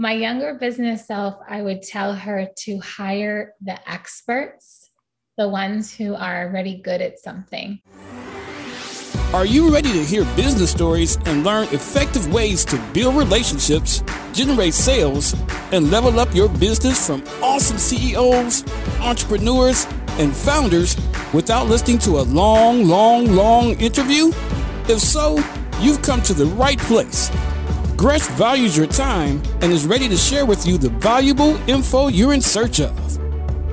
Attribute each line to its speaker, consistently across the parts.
Speaker 1: My younger business self, I would tell her to hire the experts, the ones who are already good at something.
Speaker 2: Are you ready to hear business stories and learn effective ways to build relationships, generate sales, and level up your business from awesome CEOs, entrepreneurs, and founders without listening to a long, long, long interview? If so, you've come to the right place. Gresh values your time and is ready to share with you the valuable info you're in search of.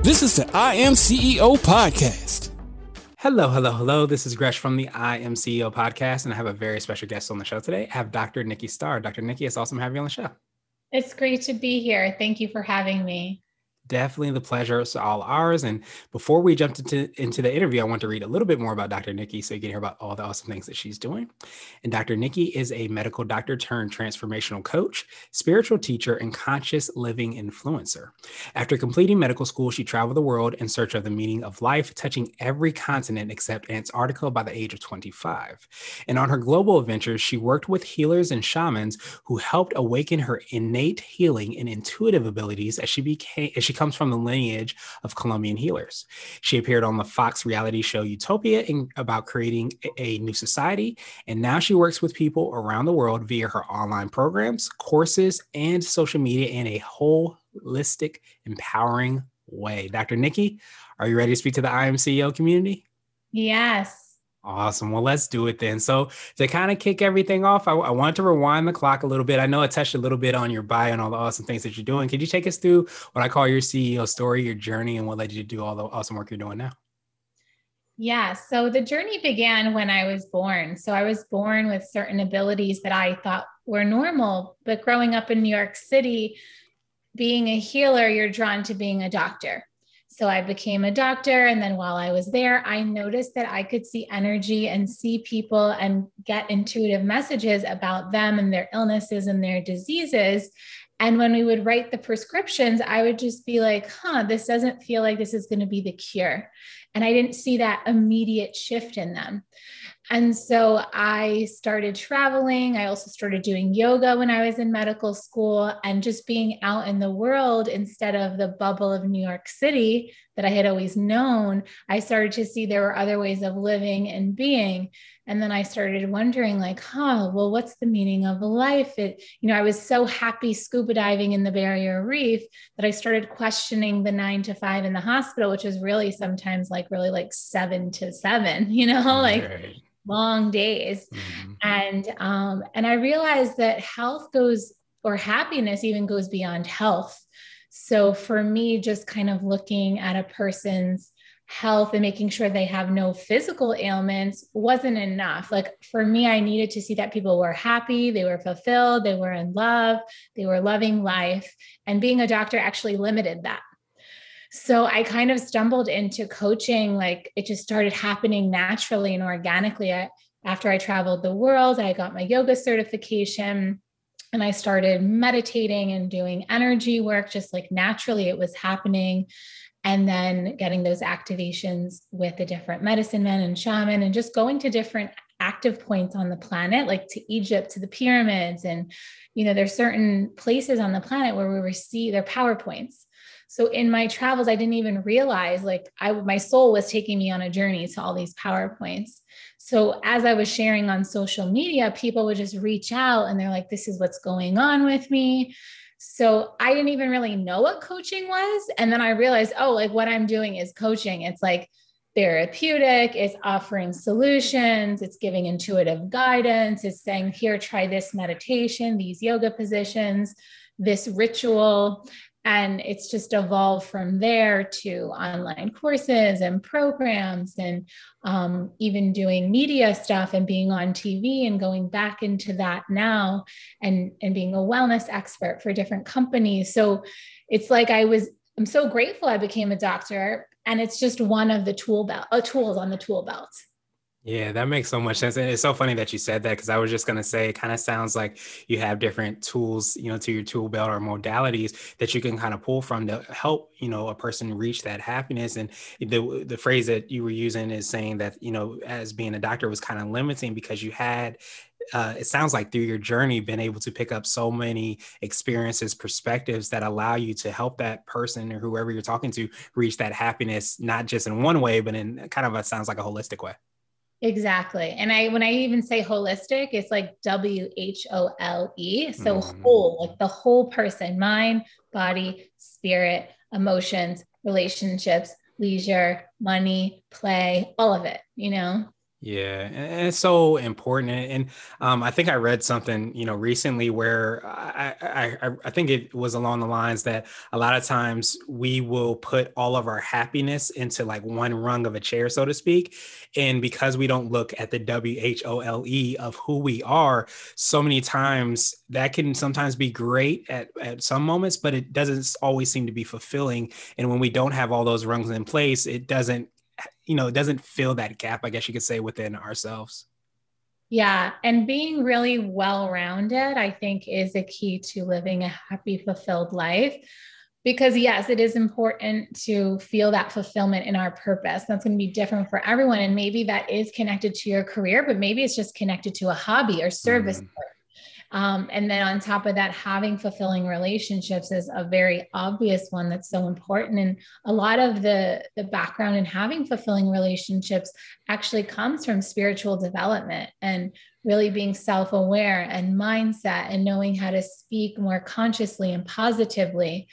Speaker 2: This is the I Am CEO podcast.
Speaker 3: Hello, hello, hello. This is Gresh from the I Am CEO podcast, and I have a very special guest on the show today. I have Dr. Nikki Starr. Dr. Nikki, it's awesome having you on the show.
Speaker 1: It's great to be here. Thank you for having me.
Speaker 3: Definitely the pleasure is all ours. And before we jump into, into the interview, I want to read a little bit more about Dr. Nikki so you can hear about all the awesome things that she's doing. And Dr. Nikki is a medical doctor turned transformational coach, spiritual teacher, and conscious living influencer. After completing medical school, she traveled the world in search of the meaning of life, touching every continent except Antarctica by the age of 25. And on her global adventures, she worked with healers and shamans who helped awaken her innate healing and intuitive abilities as she became as she comes from the lineage of Colombian healers. She appeared on the Fox reality show Utopia in, about creating a, new society, and now she works with people around the world via her online programs, courses, and social media in a holistic, empowering way. Dr. Nikki, are you ready to speak to the I Am CEO community?
Speaker 1: Yes.
Speaker 3: Awesome. Well, let's do it then. So, to kind of kick everything off, I, I, want to rewind the clock a little bit. I know I touched a little bit on your bio and all the awesome things that you're doing. Could you take us through what I call your CEO story, your journey, and what led you to do all the awesome work you're doing now?
Speaker 1: Yeah. So, the journey began when I was born. So, I was born with certain abilities that I thought were normal. But growing up in New York City, being a healer, you're drawn to being a doctor. So I became a doctor. And then while I was there, I noticed that I could see energy and see people and get intuitive messages about them and their illnesses and their diseases. And when we would write the prescriptions, I would just be like, huh, this doesn't feel like this is going to be the cure. And I didn't see that immediate shift in them. And so I started traveling. I also started doing yoga when I was in medical school and just being out in the world instead of the bubble of New York City that I had always known. I started to see there were other ways of living and being. And then I started wondering, like, huh, well, what's the meaning of life? It, you know, I was so happy scuba diving in the barrier reef that I started questioning the nine to five in the hospital, which is really sometimes like really like seven to seven, you know, like right long days mm-hmm. and um and i realized that health goes or happiness even goes beyond health so for me just kind of looking at a person's health and making sure they have no physical ailments wasn't enough like for me i needed to see that people were happy they were fulfilled they were in love they were loving life and being a doctor actually limited that so I kind of stumbled into coaching, like it just started happening naturally and organically. I, after I traveled the world, I got my yoga certification and I started meditating and doing energy work, just like naturally it was happening. And then getting those activations with the different medicine men and shaman and just going to different active points on the planet, like to Egypt, to the pyramids. And, you know, there's certain places on the planet where we receive their power points. So in my travels, I didn't even realize like I my soul was taking me on a journey to all these power points. So as I was sharing on social media, people would just reach out and they're like, this is what's going on with me. So I didn't even really know what coaching was. And then I realized, oh, like what I'm doing is coaching. It's like therapeutic, it's offering solutions, it's giving intuitive guidance, it's saying, here, try this meditation, these yoga positions, this ritual. And it's just evolved from there to online courses and programs and um, even doing media stuff and being on TV and going back into that now and, and being a wellness expert for different companies. So it's like I was, I'm so grateful I became a doctor. And it's just one of the tool belt, uh, tools on the tool belt.
Speaker 3: Yeah, that makes so much sense. And it's so funny that you said that because I was just going to say it kind of sounds like you have different tools, you know, to your tool belt or modalities that you can kind of pull from to help, you know, a person reach that happiness. And the the phrase that you were using is saying that, you know, as being a doctor was kind of limiting because you had uh, it sounds like through your journey, been able to pick up so many experiences, perspectives that allow you to help that person or whoever you're talking to reach that happiness, not just in one way, but in kind of a sounds like a holistic way.
Speaker 1: Exactly. And I when I even say holistic, it's like W H O L E. So mm. whole, like the whole person, mind, body, spirit, emotions, relationships, leisure, money, play, all of it, you know?
Speaker 3: Yeah, and it's so important. And um, I think I read something, you know, recently where I, I I think it was along the lines that a lot of times we will put all of our happiness into like one rung of a chair, so to speak. And because we don't look at the W H O L E of who we are, so many times that can sometimes be great at, at some moments, but it doesn't always seem to be fulfilling. And when we don't have all those rungs in place, it doesn't you know, it doesn't fill that gap, I guess you could say, within ourselves.
Speaker 1: Yeah. And being really well rounded, I think, is a key to living a happy, fulfilled life. Because, yes, it is important to feel that fulfillment in our purpose. That's going to be different for everyone. And maybe that is connected to your career, but maybe it's just connected to a hobby or service mm. Um, and then on top of that, having fulfilling relationships is a very obvious one that's so important. And a lot of the, the background in having fulfilling relationships actually comes from spiritual development and really being self aware and mindset and knowing how to speak more consciously and positively.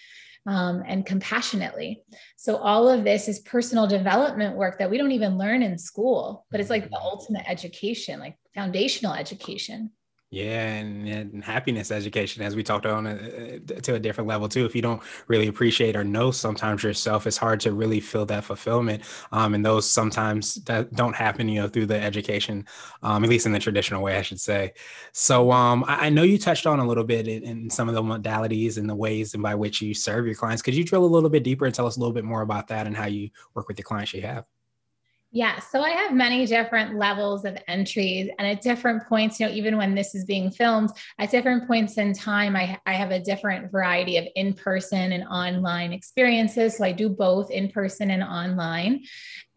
Speaker 1: Um, and compassionately. So, all of this is personal development work that we don't even learn in school, but it's like the ultimate education, like foundational education.
Speaker 3: Yeah, and, and, happiness education, as we talked on uh, to a different level too. If you don't really appreciate or know sometimes yourself, it's hard to really feel that fulfillment. Um, and those sometimes that don't happen, you know, through the education, um, at least in the traditional way, I should say. So um, I, I, know you touched on a little bit in, in, some of the modalities and the ways and by which you serve your clients. Could you drill a little bit deeper and tell us a little bit more about that and how you work with the clients you have?
Speaker 1: Yeah, so I have many different levels of entries, and at different points, you know, even when this is being filmed, at different points in time, I, I have a different variety of in person and online experiences. So I do both in person and online.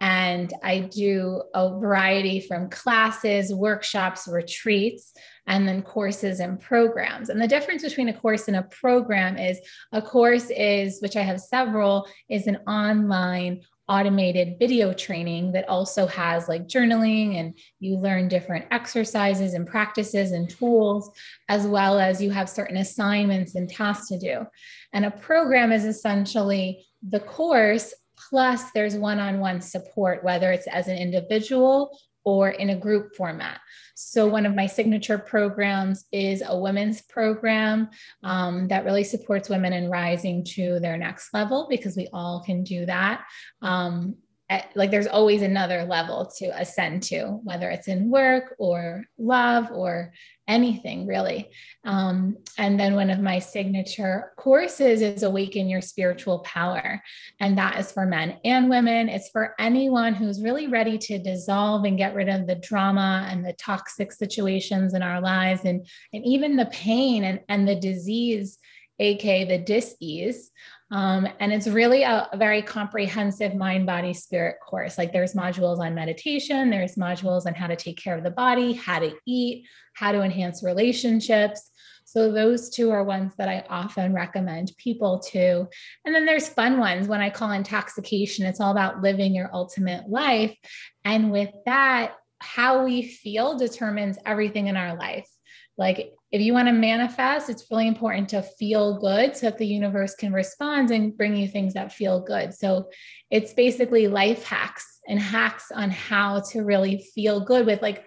Speaker 1: And I do a variety from classes, workshops, retreats, and then courses and programs. And the difference between a course and a program is a course is, which I have several, is an online automated video training that also has like journaling and you learn different exercises and practices and tools, as well as you have certain assignments and tasks to do. And a program is essentially the course plus there's one on one support, whether it's as an individual or in a group format. So, one of my signature programs is a women's program um, that really supports women in rising to their next level because we all can do that. Um, at, like there's always another level to ascend to, whether it's in work or love or anything really. Um, and then one of my signature courses is Awaken Your Spiritual Power. And that is for men and women. It's for anyone who's really ready to dissolve and get rid of the drama and the toxic situations in our lives and, and even the pain and, and the disease, aka the dis-ease um, and it's really a, a, very comprehensive mind, body, spirit course. Like there's modules on meditation, there's modules on how to take care of the body, how to eat, how to enhance relationships. So those two are ones that I often recommend people to. And then there's fun ones when I call intoxication. It's all about living your ultimate life. And with that, how we feel determines everything in our life. Like if you want to manifest, it's really important to feel good so that the universe can respond and bring you things that feel good. So it's basically life hacks and hacks on how to really feel good with like,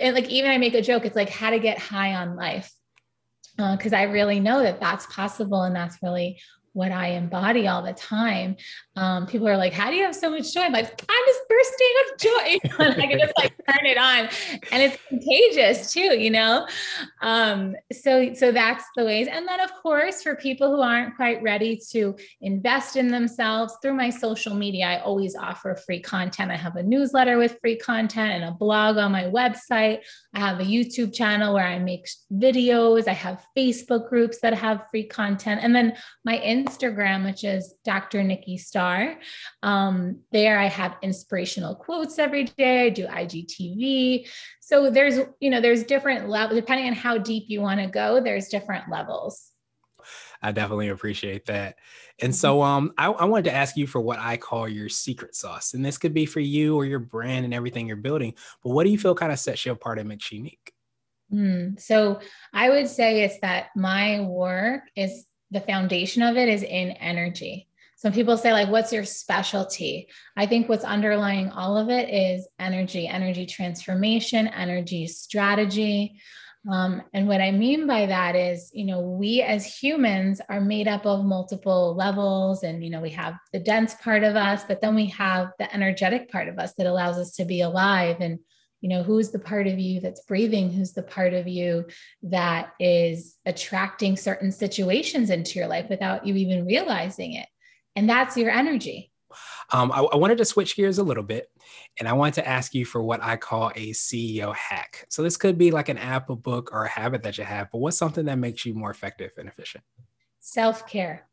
Speaker 1: and like even I make a joke, it's like how to get high on life. Because uh, I really know that that's possible and that's really what I embody all the time. Um, people are like, "How do you have so much joy?" I'm like, "I'm just bursting with joy." I can just like turn it on, and it's contagious too, you know. Um, so, so that's the ways. And then, of course, for people who aren't quite ready to invest in themselves through my social media, I always offer free content. I have a newsletter with free content and a blog on my website. I have a YouTube channel where I make videos. I have Facebook groups that have free content, and then my Instagram, which is Dr. Nikki Star. Um, there I have inspirational quotes every day. I do IGTV. So there's, you know, there's different levels, depending on how deep you want to go, there's different levels.
Speaker 3: I definitely appreciate that. And mm-hmm. so um I, I, wanted to ask you for what I call your secret sauce. And this could be for you or your brand and everything you're building. But what do you feel kind of sets you apart and makes you unique?
Speaker 1: Mm, so I would say it's that my work is the foundation of it is in energy. Some people say, like, what's your specialty? I think what's underlying all of it is energy, energy transformation, energy strategy. Um, and what I mean by that is, you know, we as humans are made up of multiple levels. And, you know, we have the dense part of us, but then we have the energetic part of us that allows us to be alive. And, you know, who's the part of you that's breathing? Who's the part of you that is attracting certain situations into your life without you even realizing it? And that's your energy.
Speaker 3: Um, I, I, wanted to switch gears a little bit and I wanted to ask you for what I call a CEO hack. So this could be like an app, a book, or a habit that you have, but what's something that makes you more effective and efficient?
Speaker 1: Self care.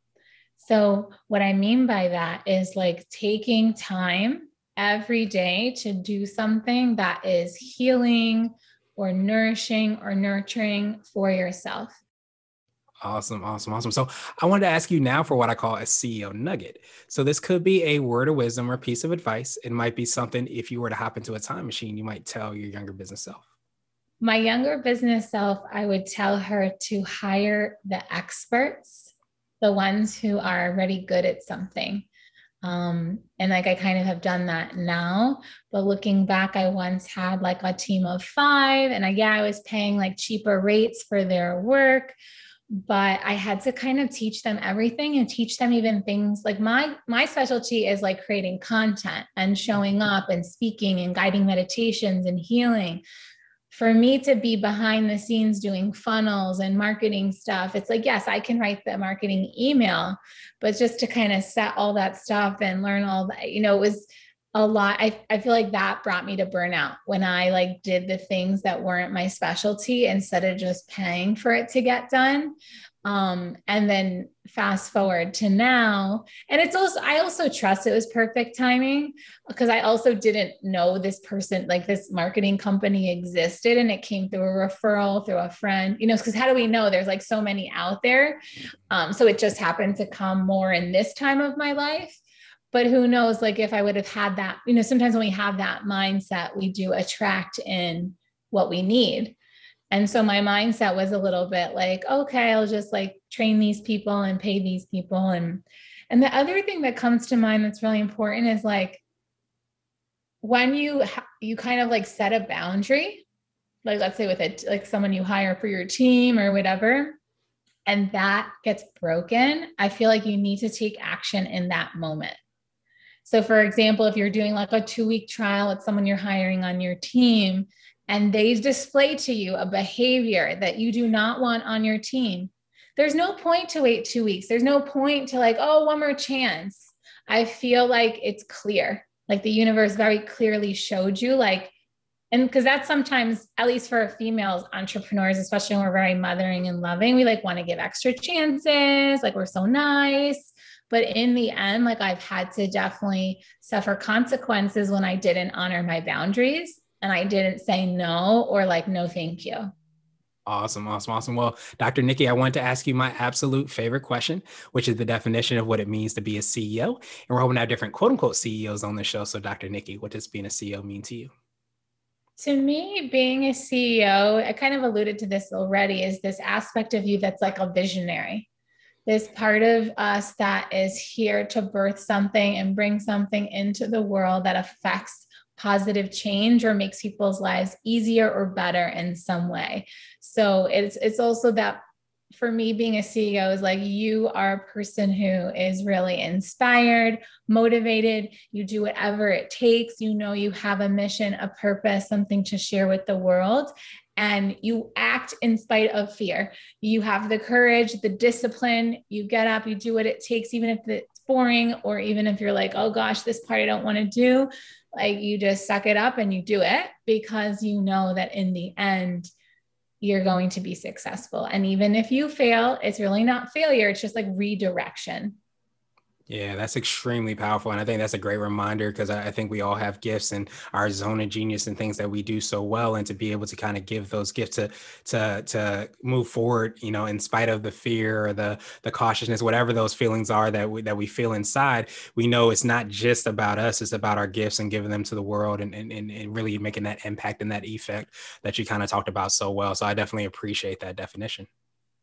Speaker 1: So, what I mean by that is like taking time every day to do something that is healing or nourishing or nurturing for yourself.
Speaker 3: Awesome, awesome, awesome. So I wanted to ask you now for what I call a CEO nugget. So this could be a word of wisdom or piece of advice. It might be something if you were to hop into a time machine, you might tell your younger business self.
Speaker 1: My younger business self, I would tell her to hire the experts, the ones who are already good at something. Um, and like I kind of have done that now. But looking back, I once had like a team of five, and I, yeah, I was paying like cheaper rates for their work but I had to kind of teach them everything and teach them even things like my my specialty is like creating content and showing up and speaking and guiding meditations and healing. For me to be behind the scenes doing funnels and marketing stuff, it's like, yes, I can write the marketing email, but just to kind of set all that stuff and learn all that, you know, it was a lot. I, I feel like that brought me to burnout when i like did the things that weren't my specialty instead of just paying for it to get done um and then fast forward to now and it's also i also trust it was perfect timing because i also didn't know this person like this marketing company existed and it came through a referral through a friend you know because how do we know? There's like so many out there. Um so it just happened to come more in this time of my life. But who knows like if i would have had that you know sometimes when we have that mindset we do attract in what we need and so my mindset was a little bit like okay i'll just like train these people and pay these people. And and the other thing that comes to mind that's really important is like when you you kind of like set a boundary like let's say with it like someone you hire for your team or whatever and that gets broken i feel like you need to take action in that moment. So, for example, if you're doing like a two week trial with someone you're hiring on your team and they display to you a behavior that you do not want on your team, there's no point to wait two weeks. There's no point to like, oh, one more chance. I feel like it's clear, like the universe very clearly showed you, like, and because that's sometimes, at least for females entrepreneurs, especially when we're very mothering and loving, we like want to give extra chances, like we're so nice but in the end, like I've had to definitely suffer consequences when I didn't honor my boundaries and I didn't say no or like, no, thank you.
Speaker 3: Awesome, awesome, awesome. Well, Dr. Nikki, I want to ask you my absolute favorite question, which is the definition of what it means to be a CEO. And we're hoping to have different quote unquote CEOs on the show. So, Dr. Nikki, what does being a CEO mean to you?
Speaker 1: To me, being a CEO, I kind of alluded to this already, is this aspect of you that's like a visionary this part of us that is here to birth something and bring something into the world that affects positive change or makes people's lives easier or better in some way. So it's it's also that for me being a CEO is like you are a person who is really inspired, motivated, you do whatever it takes, you know you have a mission, a purpose, something to share with the world and you act in spite of fear. You have the courage, the discipline, you get up, you do what it takes, even if it's boring, or even if you're like, oh gosh, this part I don't want to do. Like you just suck it up and you do it because you know that in the end, you're going to be successful. And even if you fail, it's really not failure, it's just like redirection.
Speaker 3: Yeah, that's extremely powerful. And I think that's a great reminder because I, I, think we all have gifts and our zone of genius and things that we do so well. And to be able to kind of give those gifts to to to move forward, you know, in spite of the fear or the the cautiousness, whatever those feelings are that we that we feel inside, we know it's not just about us, it's about our gifts and giving them to the world and and, and really making that impact and that effect that you kind of talked about so well. So I definitely appreciate that definition.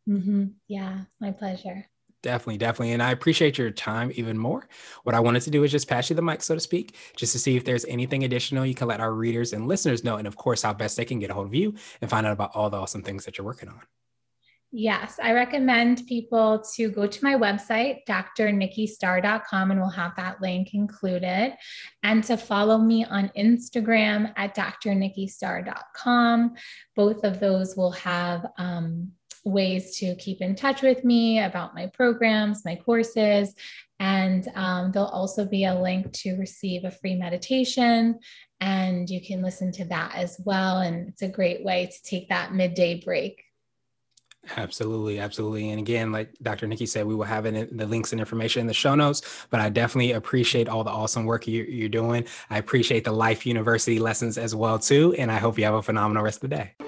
Speaker 1: Mm-hmm. Yeah, my pleasure.
Speaker 3: Definitely, definitely. And I appreciate your time even more. What I wanted to do is just pass you the mic, so to speak, just to see if there's anything additional you can let our readers and listeners know. And of course, how best they can get a hold of you and find out about all the awesome things that you're working on.
Speaker 1: Yes, I recommend people to go to my website, drnikkistar.com, and we'll have that link included, and to follow me on Instagram at drnikkistar.com. Both of those will have um, ways to keep in touch with me about my programs, my courses. And um, there'll also be a link to receive a free meditation. And you can listen to that as well. And it's a great way to take that midday break.
Speaker 3: Absolutely, absolutely. And again, like Dr. Nikki said, we will have it in the links and information in the show notes. But I definitely appreciate all the awesome work you're doing. I appreciate the Life University lessons as well too. And I hope you have a phenomenal rest of the day.